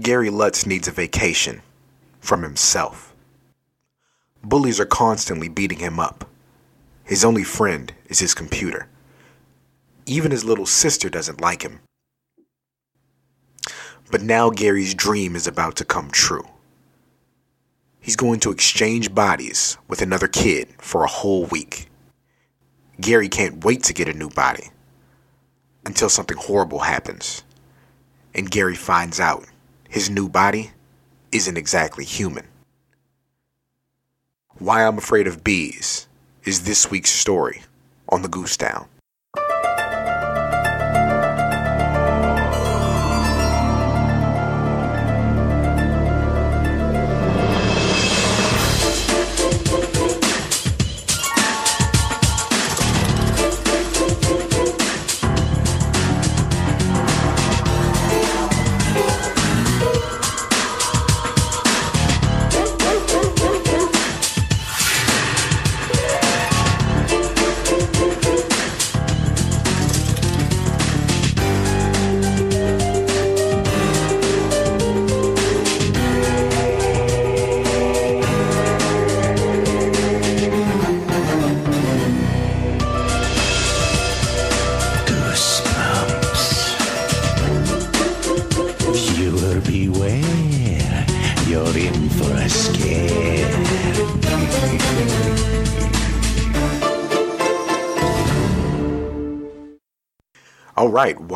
Gary Lutz needs a vacation from himself. Bullies are constantly beating him up. His only friend is his computer. Even his little sister doesn't like him. But now Gary's dream is about to come true. He's going to exchange bodies with another kid for a whole week. Gary can't wait to get a new body until something horrible happens. And Gary finds out his new body isn't exactly human. Why I'm Afraid of Bees is this week's story on the Goose Down.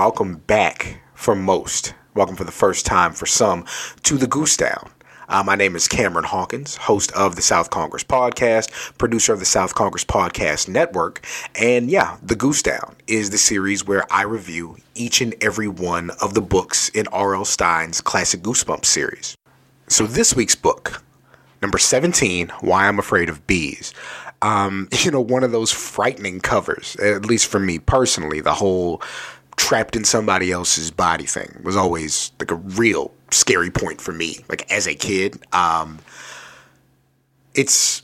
Welcome back for most. Welcome for the first time for some to the Goose Down. Uh, my name is Cameron Hawkins, host of the South Congress Podcast, producer of the South Congress Podcast Network. And yeah, The Goose Down is the series where I review each and every one of the books in R.L. Stine's classic Goosebumps series. So this week's book, number 17, Why I'm Afraid of Bees. Um, you know, one of those frightening covers, at least for me personally, the whole trapped in somebody else's body thing was always like a real scary point for me, like as a kid. Um, it's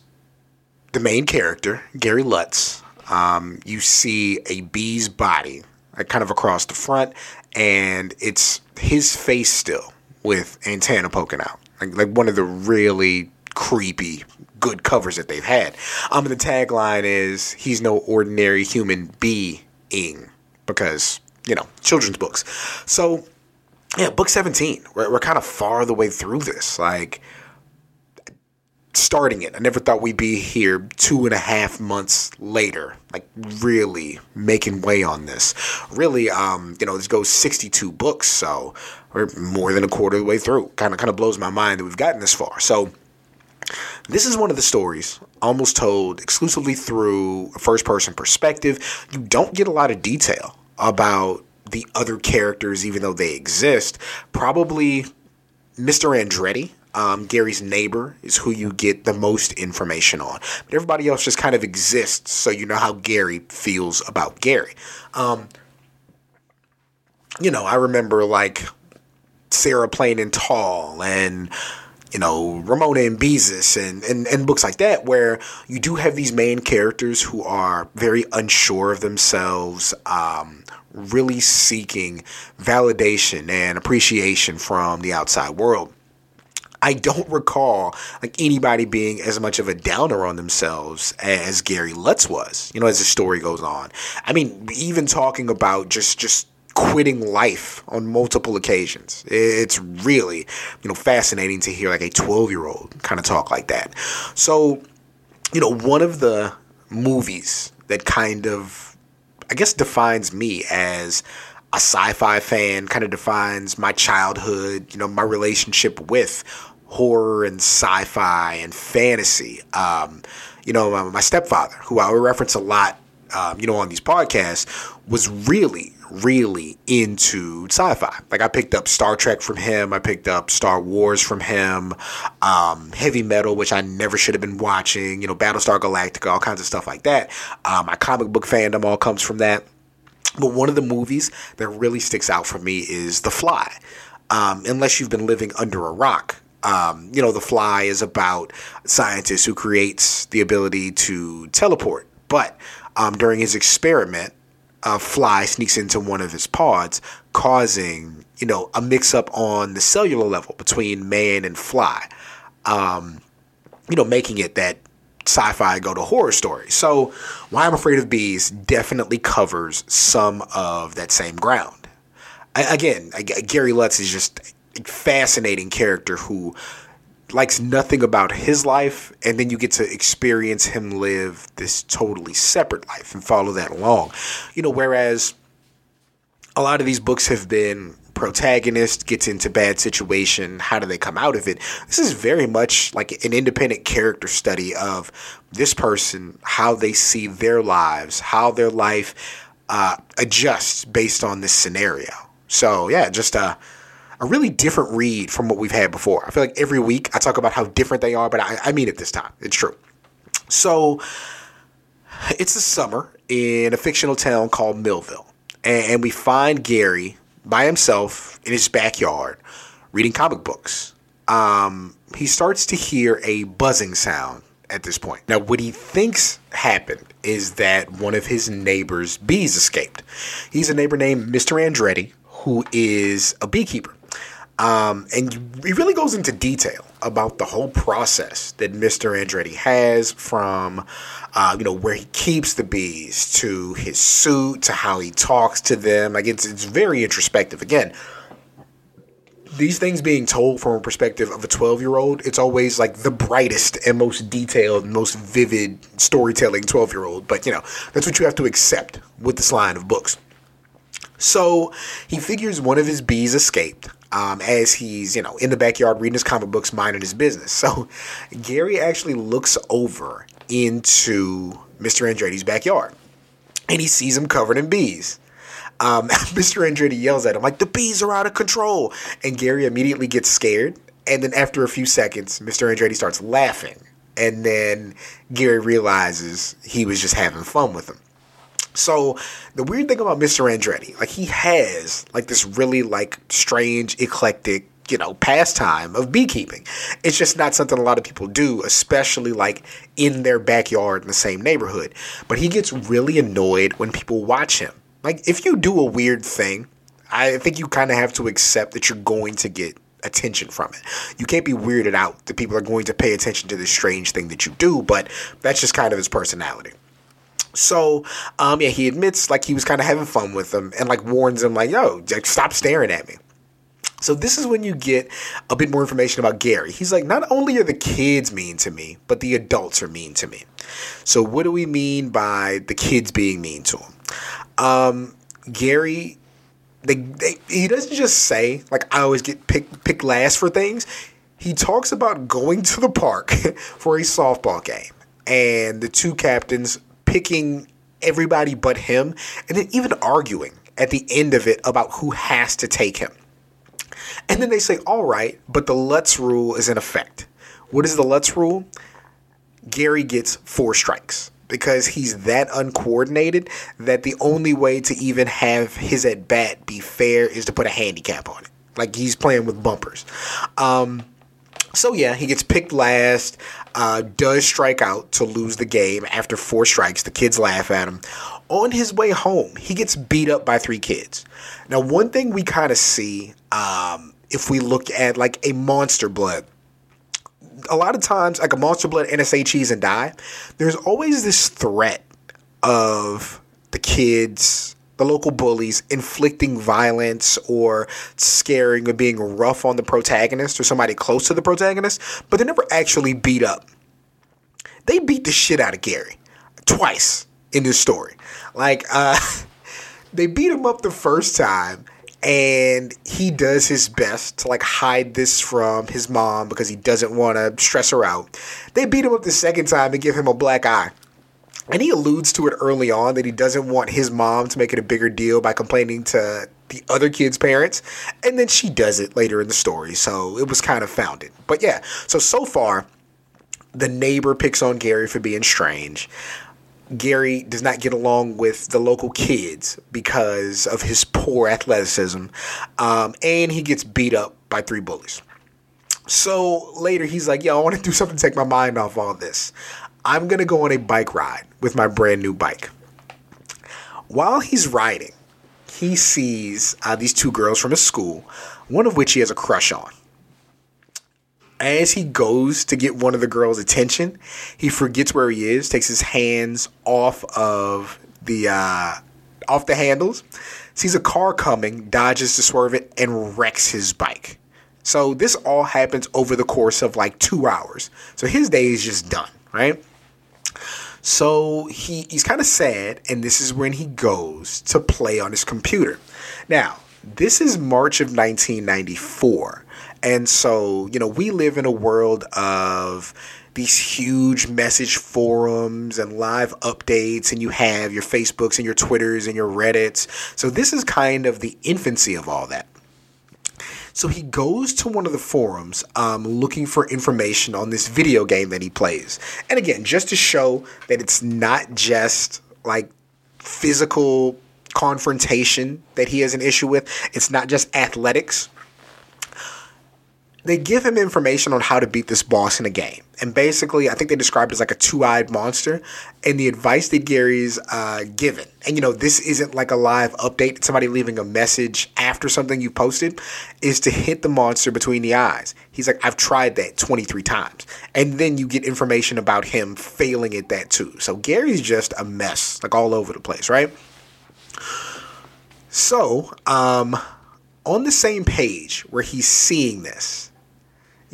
the main character, Gary Lutz. Um, you see a bee's body, like kind of across the front, and it's his face still with antenna poking out, like like one of the really creepy good covers that they've had. Um, the tagline is "He's no ordinary human being," because you know children's books. So yeah, book 17. We're, we're kind of far the way through this. Like, starting it. I never thought we'd be here two and a half months later, like really making way on this. Really, um, you know, this goes 62 books, so we're more than a quarter of the way through. Kind of, kind of blows my mind that we've gotten this far. So, this is one of the stories almost told exclusively through a first person perspective. You don't get a lot of detail about the other characters, even though they exist. Probably Mr. Andretti, um, Gary's neighbor, is who you get the most information on. But everybody else just kind of exists, so you know how Gary feels about Gary. Um, you know, I remember like Sarah Plain and Tall and you know, Ramona and Beezus and, and, and books like that, where you do have these main characters who are very unsure of themselves, um, really seeking validation and appreciation from the outside world. I don't recall like anybody being as much of a downer on themselves as Gary Lutz was, you know, as the story goes on. I mean, even talking about just just quitting life on multiple occasions. It's really, you know, fascinating to hear like a 12 year old kind of talk like that. So, you know, one of the movies that kind of, I guess, defines me as a sci-fi fan, kind of defines my childhood, you know, my relationship with horror and sci-fi and fantasy. Um, you know, my, my stepfather, who I reference a lot, um, you know, on these podcasts, was really, really into sci-fi. Like I picked up Star Trek from him. I picked up Star Wars from him. Um, heavy metal, which I never should have been watching. You know, Battlestar Galactica, all kinds of stuff like that. Um, my comic book fandom all comes from that. But one of the movies that really sticks out for me is The Fly. Um, unless you've been living under a rock, um, you know, The Fly is about a scientist who creates the ability to teleport. But um, during his experiment, a fly sneaks into one of his pods, causing you know, a mix up on the cellular level between man and fly. Um, you know, making it that sci-fi go to horror story. So, Why I'm Afraid of Bees definitely covers some of that same ground. I, again, I, Gary Lutz is just a fascinating character who likes nothing about his life, and then you get to experience him live this totally separate life and follow that along. You know, whereas a lot of these books have been protagonist gets into bad situation how do they come out of it this is very much like an independent character study of this person how they see their lives how their life uh, adjusts based on this scenario so yeah just a a really different read from what we've had before i feel like every week i talk about how different they are but i, I mean it this time it's true so it's the summer in a fictional town called millville and we find gary by himself in his backyard reading comic books. Um, he starts to hear a buzzing sound at this point. Now, what he thinks happened is that one of his neighbor's bees escaped. He's a neighbor named Mr. Andretti, who is a beekeeper. Um, and he really goes into detail about the whole process that Mr. Andretti has from, uh, you know, where he keeps the bees to his suit to how he talks to them. Like it's it's very introspective. Again, these things being told from a perspective of a 12 year old, it's always like the brightest and most detailed, most vivid storytelling 12 year old. But, you know, that's what you have to accept with this line of books. So he figures one of his bees escaped um, as he's, you know, in the backyard reading his comic books, minding his business. So Gary actually looks over into Mr. Andretti's backyard and he sees him covered in bees. Um, Mr. Andretti yells at him, like, the bees are out of control. And Gary immediately gets scared. And then after a few seconds, Mr. Andretti starts laughing. And then Gary realizes he was just having fun with him. So the weird thing about Mr. Andretti, like he has like this really like strange, eclectic, you know, pastime of beekeeping. It's just not something a lot of people do, especially like in their backyard in the same neighborhood. But he gets really annoyed when people watch him. Like if you do a weird thing, I think you kind of have to accept that you're going to get attention from it. You can't be weirded out that people are going to pay attention to this strange thing that you do, but that's just kind of his personality. So, um, yeah, he admits like he was kind of having fun with them and like warns him like, "Yo, stop staring at me." So this is when you get a bit more information about Gary. He's like, not only are the kids mean to me, but the adults are mean to me. So what do we mean by the kids being mean to him? Um, Gary, they, they, he doesn't just say like I always get picked picked last for things. He talks about going to the park for a softball game, and the two captains picking everybody but him, and then even arguing at the end of it about who has to take him. And then they say, all right, but the Lutz rule is in effect. What is the Lutz rule? Gary gets four strikes because he's that uncoordinated that the only way to even have his at bat be fair is to put a handicap on it. Like he's playing with bumpers. Um, so yeah, he gets picked last, uh, does strike out to lose the game after four strikes. The kids laugh at him. On his way home, he gets beat up by three kids. Now, one thing we kind of see um, if we look at like a monster blood, a lot of times, like a monster blood, and Say Cheese and Die, there's always this threat of the kids the local bullies inflicting violence or scaring or being rough on the protagonist or somebody close to the protagonist, but they're never actually beat up. They beat the shit out of Gary twice in this story. Like, uh, they beat him up the first time and he does his best to like hide this from his mom because he doesn't want to stress her out. They beat him up the second time and give him a black eye. And he alludes to it early on that he doesn't want his mom to make it a bigger deal by complaining to the other kid's parents. And then she does it later in the story. So it was kind of founded. But yeah, so so far, the neighbor picks on Gary for being strange. Gary does not get along with the local kids because of his poor athleticism. Um, and he gets beat up by three bullies. So later he's like, yo, I want to do something to take my mind off all this. I'm going to go on a bike ride with my brand new bike. While he's riding, he sees uh, these two girls from his school, one of which he has a crush on. As he goes to get one of the girls' attention, he forgets where he is, takes his hands off of the uh, off the handles, sees a car coming, dodges to swerve it, and wrecks his bike. So this all happens over the course of like two hours. So his day is just done, right? So he, he's kind of sad, and this is when he goes to play on his computer. Now, this is March of 1994. And so, you know, we live in a world of these huge message forums and live updates, and you have your Facebooks and your Twitters and your Reddits. So, this is kind of the infancy of all that. So he goes to one of the forums um, looking for information on this video game that he plays. And again, just to show that it's not just like physical confrontation that he has an issue with, it's not just athletics they give him information on how to beat this boss in a game. And basically, I think they described it as like a two eyed monster. And the advice that Gary's uh, given, and you know, this isn't like a live update, somebody leaving a message after something you posted, is to hit the monster between the eyes. He's like, I've tried that 23 times. And then you get information about him failing at that too. So Gary's just a mess, like all over the place, right? So, um, on the same page where he's seeing this,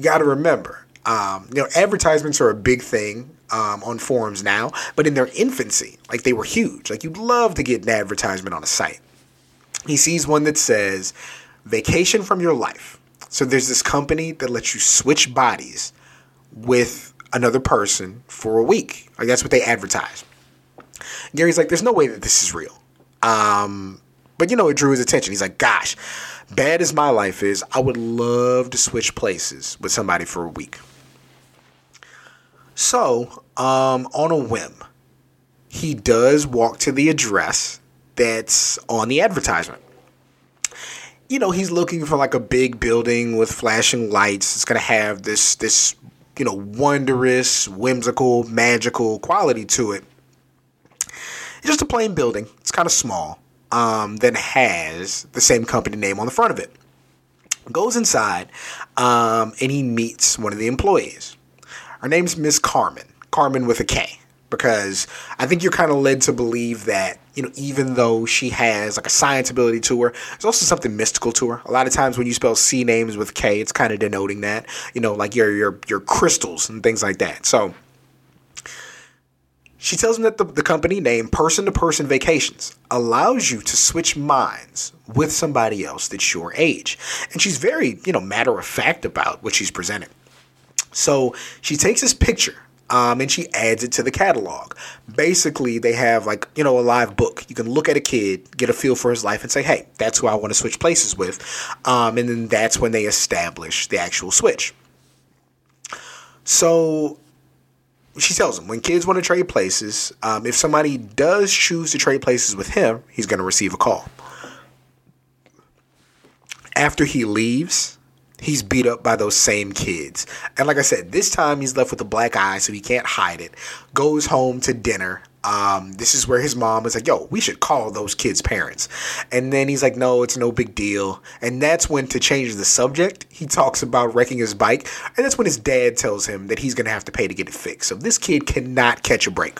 you got to remember, um, you know, advertisements are a big thing um, on forums now, but in their infancy, like they were huge. Like you'd love to get an advertisement on a site. He sees one that says, vacation from your life. So there's this company that lets you switch bodies with another person for a week. Like that's what they advertise. Gary's like, there's no way that this is real. Um, but you know, it drew his attention. He's like, gosh, bad as my life is, I would love to switch places with somebody for a week. So, um, on a whim, he does walk to the address that's on the advertisement. You know, he's looking for like a big building with flashing lights. It's gonna have this this you know wondrous, whimsical, magical quality to it. It's just a plain building. It's kind of small um, then has the same company name on the front of it. Goes inside um, and he meets one of the employees. Her name's Miss Karmen, Karmen with a K, because I think you're kind of led to believe that you know even though she has like a science ability to her, there's also something mystical to her. A lot of times when you spell C names with K, it's kind of denoting that you know like your your your crystals and things like that. So she tells him that the, the company name Person to Person Vacations allows you to switch minds with somebody else that's your age. And she's very, you know, matter of fact about what she's presenting. So she takes this picture um, and she adds it to the catalog. Basically, they have like, you know, a live book. You can look at a kid, get a feel for his life, and say, hey, that's who I want to switch places with. Um, and then that's when they establish the actual switch. So she tells him when kids want to trade places, um, if somebody does choose to trade places with him, he's going to receive a call. After he leaves, he's beat up by those same kids. And like I said, this time he's left with a black eye, so he can't hide it. Goes home to dinner. Um, this is where his mom is like, yo, we should call those kids' parents. And then he's like, no, it's no big deal. And that's when, to change the subject, he talks about wrecking his bike. And that's when his dad tells him that he's going to have to pay to get it fixed. So this kid cannot catch a break.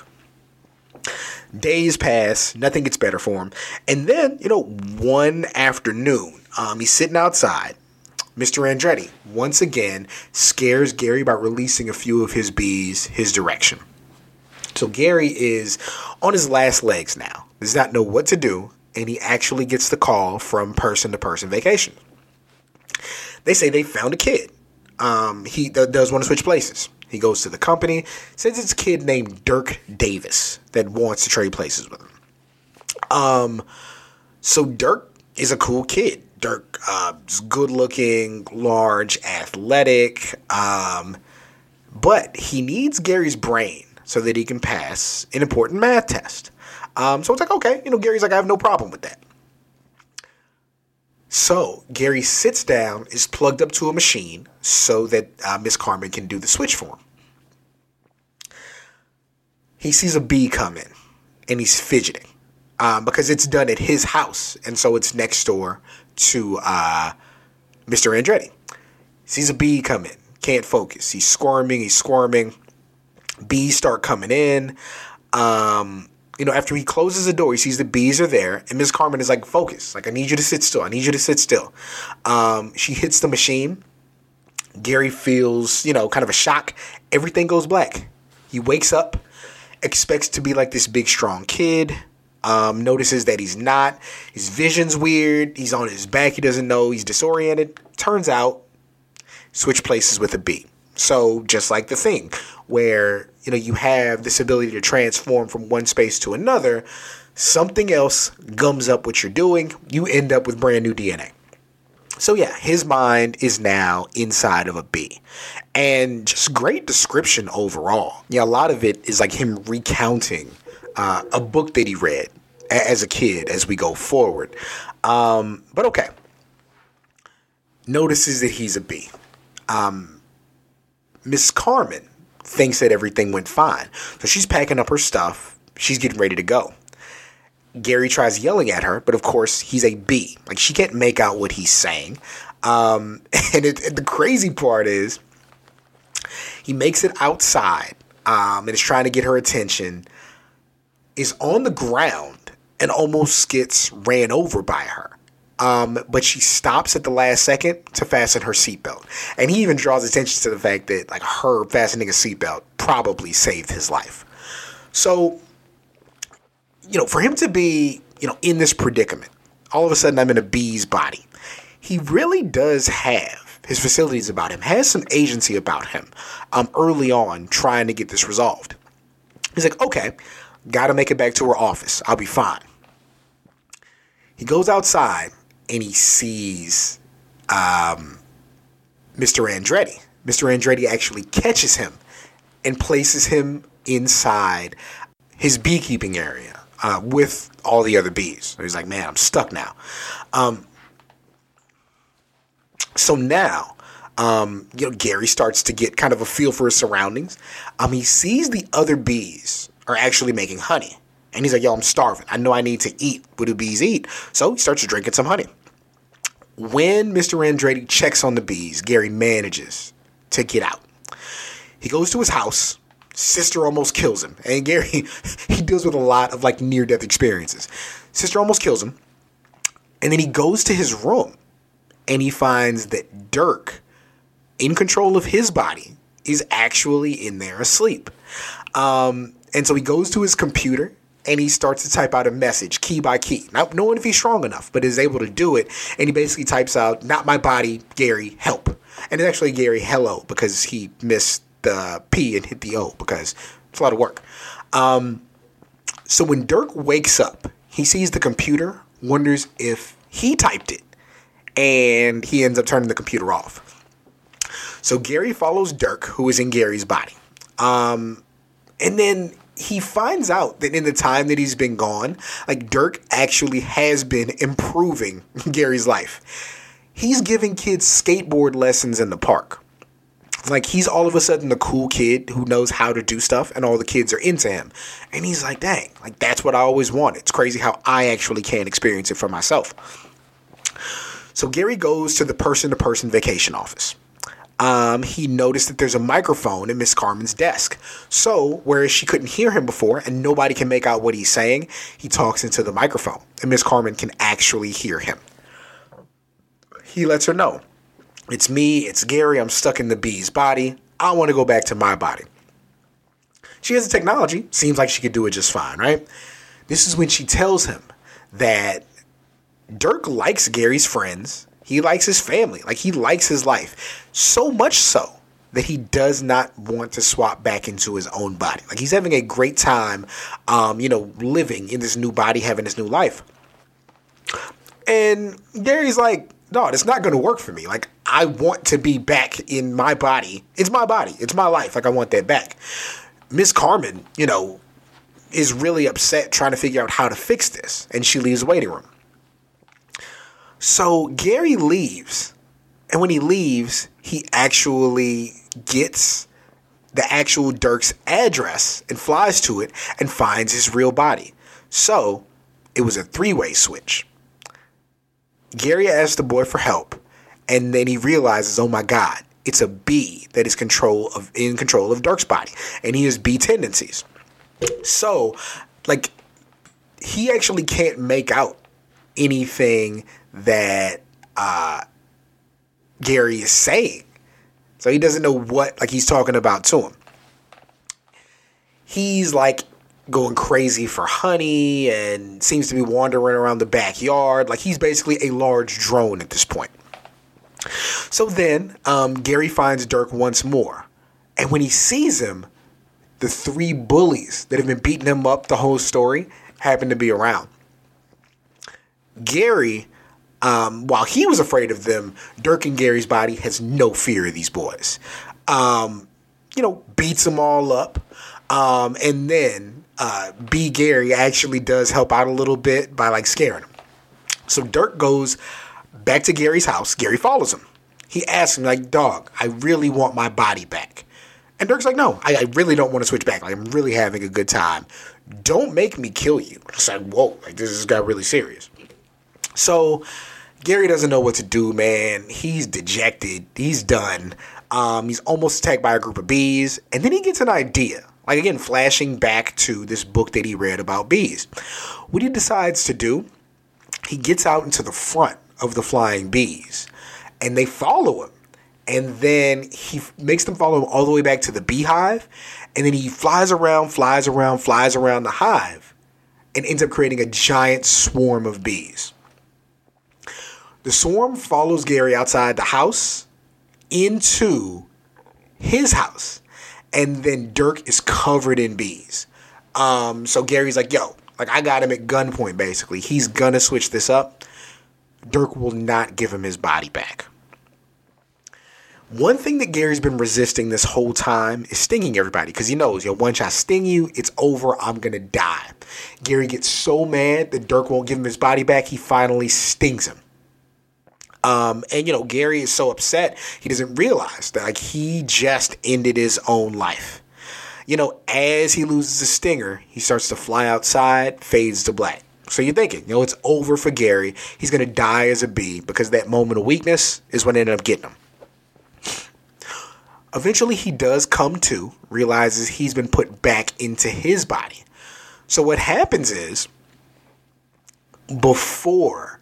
Days pass, nothing gets better for him. And then, you know, one afternoon, um, he's sitting outside. Mr. Andretti, once again, scares Gary by releasing a few of his bees his direction. So Gary is on his last legs now, does not know what to do, and he actually gets the call from person to person vacation. They say they found a kid. Um, he does want to switch places. He goes to the company, says it's a kid named Dirk Davis that wants to trade places with him. Um, so Dirk is a cool kid. Dirk uh, is good looking, large, athletic, um, but he needs Gary's brain so that he can pass an important math test. Um, so it's like, okay, you know, Gary's like, I have no problem with that. So Gary sits down, is plugged up to a machine so that uh, Miss Karmen can do the switch for him. He sees a bee come in and he's fidgeting. um, because it's done at his house, and so it's next door to uh, Mr. Andretti. Sees a bee come in, can't focus. He's squirming, he's squirming. Bees start coming in. Um, you know, after he closes the door, he sees the bees are there, and Miss Karmen is like, "Focus! Like, I need you to sit still. I need you to sit still." Um, she hits the machine. Gary feels, you know, kind of a shock. Everything goes black. He wakes up, expects to be like this big, strong kid. Um, notices that he's not. His vision's weird. He's on his back. He doesn't know. He's disoriented. Turns out, switch places with a bee. So just like the thing, where you know you have this ability to transform from one space to another, something else gums up what you're doing. You end up with brand new DNA. So yeah, his mind is now inside of a bee. And just great description overall. Yeah, a lot of it is like him recounting uh, a book that he read as a kid as we go forward. Um, but okay. Notices that he's a bee. Um, Miss Karmen thinks that everything went fine. So she's packing up her stuff. She's getting ready to go. Gary tries yelling at her, but of course he's a bee. Like she can't make out what he's saying. Um, and, it, the crazy part is, he makes it outside um, and is trying to get her attention. Is on the ground and almost gets ran over by her. Um, but she stops at the last second to fasten her seatbelt. And he even draws attention to the fact that like her fastening a seatbelt probably saved his life. So you know, for him to be, you know, in this predicament, all of a sudden I'm in a bee's body. He really does have his facilities about him, has some agency about him um, early on trying to get this resolved. He's like, okay, got to make it back to her office. I'll be fine. He goes outside and he sees um, Mr. Andretti. Mr. Andretti actually catches him and places him inside his beekeeping area uh, with all the other bees. He's like, man, I'm stuck now. Um, so now, um, you know, Gary starts to get kind of a feel for his surroundings. Um, he sees the other bees are actually making honey. And he's like, yo, I'm starving. I know I need to eat. What do bees eat? So he starts drinking some honey. When Mr. Andretti checks on the bees, Gary manages to get out. He goes to his house. Sister almost kills him. And Gary, he deals with a lot of like near death experiences. Sister almost kills him. And then he goes to his room and he finds that Dirk, in control of his body, is actually in there asleep. Um, and so he goes to his computer and he starts to type out a message key by key. Not knowing if he's strong enough, but is able to do it. And he basically types out, Not my body, Gary, help. And it's actually Gary, hello, because he missed the P and hit the O because it's a lot of work. Um, so when Dirk wakes up, he sees the computer, wonders if he typed it, and he ends up turning the computer off. So Gary follows Dirk, who is in Gary's body. Um, and then he finds out that in the time that he's been gone, like Dirk actually has been improving Gary's life. He's giving kids skateboard lessons in the park. Like he's all of a sudden the cool kid who knows how to do stuff, and all the kids are into him. And he's like, dang, like that's what I always wanted. It's crazy how I actually can't experience it for myself. So Gary goes to the person to person vacation office. Um, he noticed that there's a microphone in Miss Karmen's desk. So, whereas she couldn't hear him before and nobody can make out what he's saying, he talks into the microphone, and Miss Carmen can actually hear him. He lets her know it's me, it's Gary, I'm stuck in the bee's body. I want to go back to my body. She has the technology, seems like she could do it just fine, right? This is when she tells him that Dirk likes Gary's friends. He likes his family. Like he likes his life. So much so that he does not want to swap back into his own body. Like he's having a great time, um, you know, living in this new body, having this new life. And Gary's like, no, it's not going to work for me. Like I want to be back in my body. It's my body. It's my life. Like I want that back. Miss Karmen, you know, is really upset trying to figure out how to fix this, and she leaves the waiting room. So Gary leaves, and when he leaves, he actually gets the actual Dirk's address and flies to it and finds his real body. So it was a three way switch. Gary asked the boy for help, and then he realizes, oh my God, it's a B that is control of in control of Dirk's body, and he has B tendencies. So, like, he actually can't make out anything that uh, Gary is saying. So he doesn't know what like he's talking about to him. He's like going crazy for honey and seems to be wandering around the backyard. Like he's basically a large drone at this point. So then um, Gary finds Dirk once more. And when he sees him, the three bullies that have been beating him up the whole story happen to be around. Gary, um, while he was afraid of them, Dirk and Gary's body has no fear of these boys. Um, you know, beats them all up. Um, and then uh, B. Gary actually does help out a little bit by like scaring him. So Dirk goes back to Gary's house. Gary follows him. He asks him, like, dog, I really want my body back. And Dirk's like, no, I, I really don't want to switch back. Like, I'm really having a good time. Don't make me kill you. It's like, whoa, like this has got really serious. So Gary doesn't know what to do, man. He's dejected. He's done. Um, he's almost attacked by a group of bees, and then he gets an idea. Like again, flashing back to this book that he read about bees. What he decides to do, he gets out into the front of the flying bees, and they follow him. And then he makes them follow him all the way back to the beehive, and then he flies around, flies around, flies around the hive, and ends up creating a giant swarm of bees. The swarm follows Gary outside the house into his house. And then Dirk is covered in bees. Um, so Gary's like, yo, like I got him at gunpoint basically. He's gonna switch this up. Dirk will not give him his body back. One thing that Gary's been resisting this whole time is stinging everybody because he knows, yo, once I sting you, it's over. I'm gonna die. Gary gets so mad that Dirk won't give him his body back, he finally stings him. Um, and you know, Gary is so upset he doesn't realize that like he just ended his own life. You know, as he loses the stinger, he starts to fly outside, fades to black. So you're thinking, you know, it's over for Gary. He's gonna die as a bee because that moment of weakness is what ended up getting him. Eventually, he does come to, realizes he's been put back into his body. So what happens is, before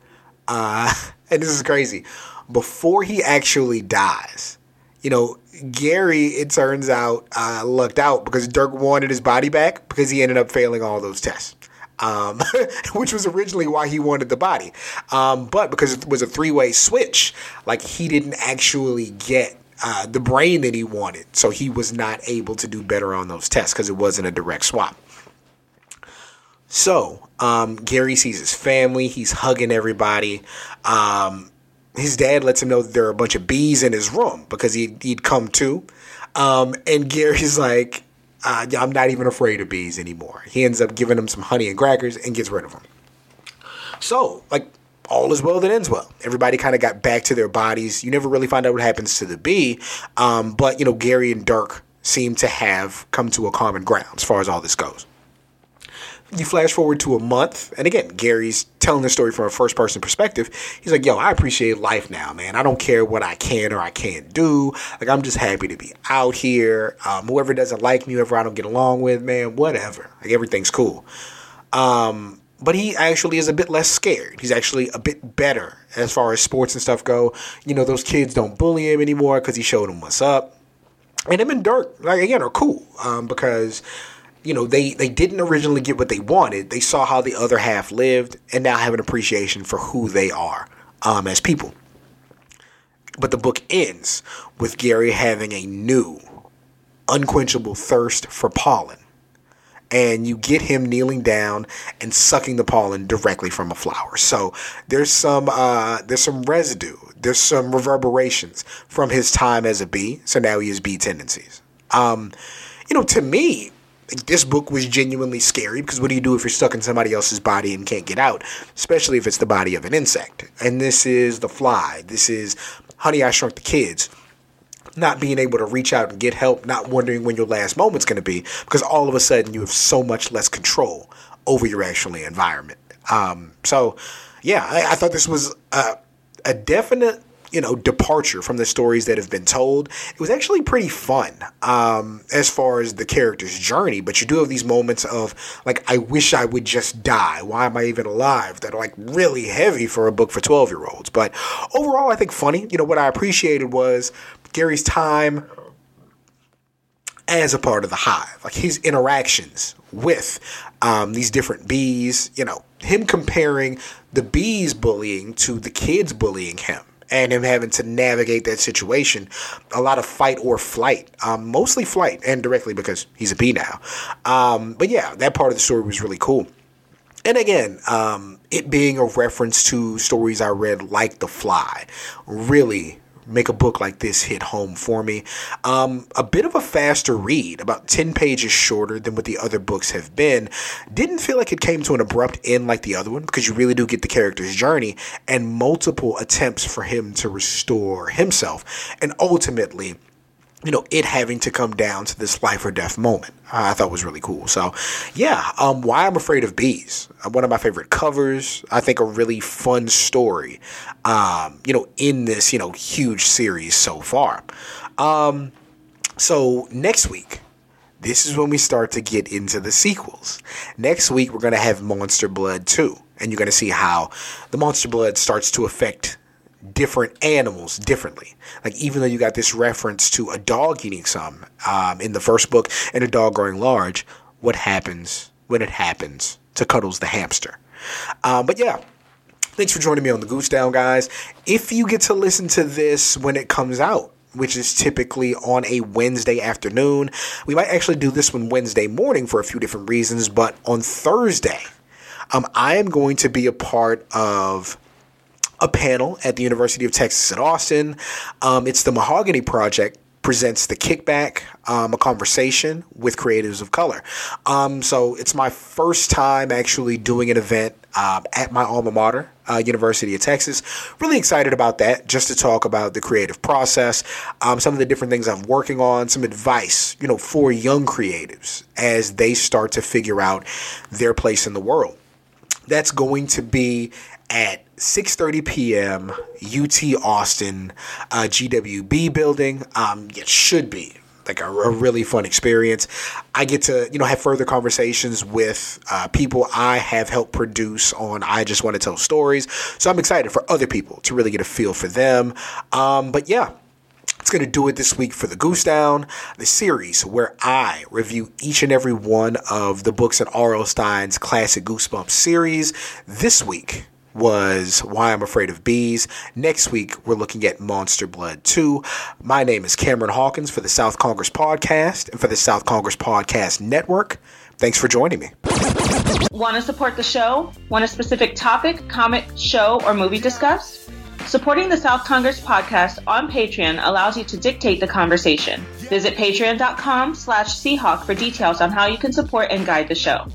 uh, and this is crazy. Before he actually dies, you know, Gary, it turns out, uh, lucked out because Dirk wanted his body back because he ended up failing all those tests. Um, which was originally why he wanted the body. Um, but because it was a three way switch, like he didn't actually get uh, the brain that he wanted. So he was not able to do better on those tests because it wasn't a direct swap. So um, Gary sees his family. He's hugging everybody. Um, his dad lets him know that there are a bunch of bees in his room because he, he'd come to. Um, and Gary's like, uh, I'm not even afraid of bees anymore. He ends up giving him some honey and crackers and gets rid of them. So, like, all is well that ends well. Everybody kind of got back to their bodies. You never really find out what happens to the bee. Um, but, you know, Gary and Dirk seem to have come to a common ground as far as all this goes you flash forward to a month, and again, Gary's telling the story from a first person perspective. He's like, yo, I appreciate life now, man. I don't care what I can or I can't do. Like, I'm just happy to be out here. Um, whoever doesn't like me, whoever I don't get along with, man, whatever. Like, everything's cool. Um, but he actually is a bit less scared. He's actually a bit better as far as sports and stuff go. You know, those kids don't bully him anymore because he showed them what's up. And him and Dirk, like, again, are cool um, because you know they they didn't originally get what they wanted. They saw how the other half lived and now have an appreciation for who they are um, as people. But the book ends with gary having a new unquenchable thirst for pollen. And you get him kneeling down and sucking the pollen directly from a flower. So there's some uh, there's some residue. There's some reverberations from his time as a bee. So now he has bee tendencies. Um, you know to me this book was genuinely scary because what do you do if you're stuck in somebody else's body and can't get out, especially if it's the body of an insect? And this is The Fly. This is Honey, I Shrunk the Kids. Not being able to reach out and get help, not wondering when your last moment's going to be, because all of a sudden you have so much less control over your actual environment. Um, so, yeah, I, I thought this was a, a definite you know departure from the stories that have been told. It was actually pretty fun um, as far as the character's journey but you do have these moments of like i wish i would just die. Why am i even alive? That are like really heavy for a book for 12 year olds but overall i think funny. You know what i appreciated was gary's time as a part of the hive like his interactions with um, these different bees you know him comparing the bees bullying to the kids bullying him and him having to navigate that situation. A lot of fight or flight, um, mostly flight, and directly because he's a bee now. Um, but yeah, that part of the story was really cool. And again, um, it being a reference to stories I read like The Fly really make a book like this hit home for me. Um, a bit of a faster read, about 10 pages shorter than what the other books have been. Didn't feel like it came to an abrupt end like the other one because you really do get the character's journey and multiple attempts for him to restore himself. And ultimately, you know, it having to come down to this life or death moment. I thought was really cool. So, yeah, um, Why I'm Afraid of Bees, uh, one of my favorite covers. I think a really fun story, um, you know, in this, you know, huge series so far. Um, so, next week, this is when we start to get into the sequels. Next week, we're going to have Monster Blood 2, and you're going to see how the Monster Blood starts to affect different animals differently. Like even though you got this reference to a dog eating some um, in the first book and a dog growing large, what happens when it happens to Cuddles the hamster? Um, but yeah. Thanks for joining me on the Goose Down, guys. If you get to listen to this when it comes out, which is typically on a Wednesday afternoon, we might actually do this one Wednesday morning for a few different reasons, but on Thursday, um, I am going to be a part of a panel at the University of Texas at Austin. Um, it's the Mahogany Project presents the kickback um, a conversation with creatives of color. Um, so it's my first time actually doing an event uh, at my alma mater uh, university of texas. Really excited about that just to talk about the creative process um, some of the different things i'm working on some advice you know for young creatives as they start to figure out their place in the world. That's going to be at 6:30 p.m. UT Austin uh, GWB building. Um, it should be like a, a, really fun experience. I get to you know have further conversations with uh, people I have helped produce on I Just Want to Tell Stories. So I'm excited for other people to really get a feel for them. Um, but yeah. It's going to do it this week for the Goose Down, the series where I review each and every one of the books in R.L. Stine's classic Goosebumps series. This week, was Why I'm Afraid of Bees. Next week, we're looking at Monster Blood 2. My name is Cameron Hawkins for the South Congress Podcast and for the South Congress Podcast Network. Thanks for joining me. Want to support the show? Want a specific topic, comic, show, or movie discussed? Supporting the South Congress podcast on Patreon allows you to dictate the conversation. Visit patreon.com slash Seahawk for details on how you can support and guide the show.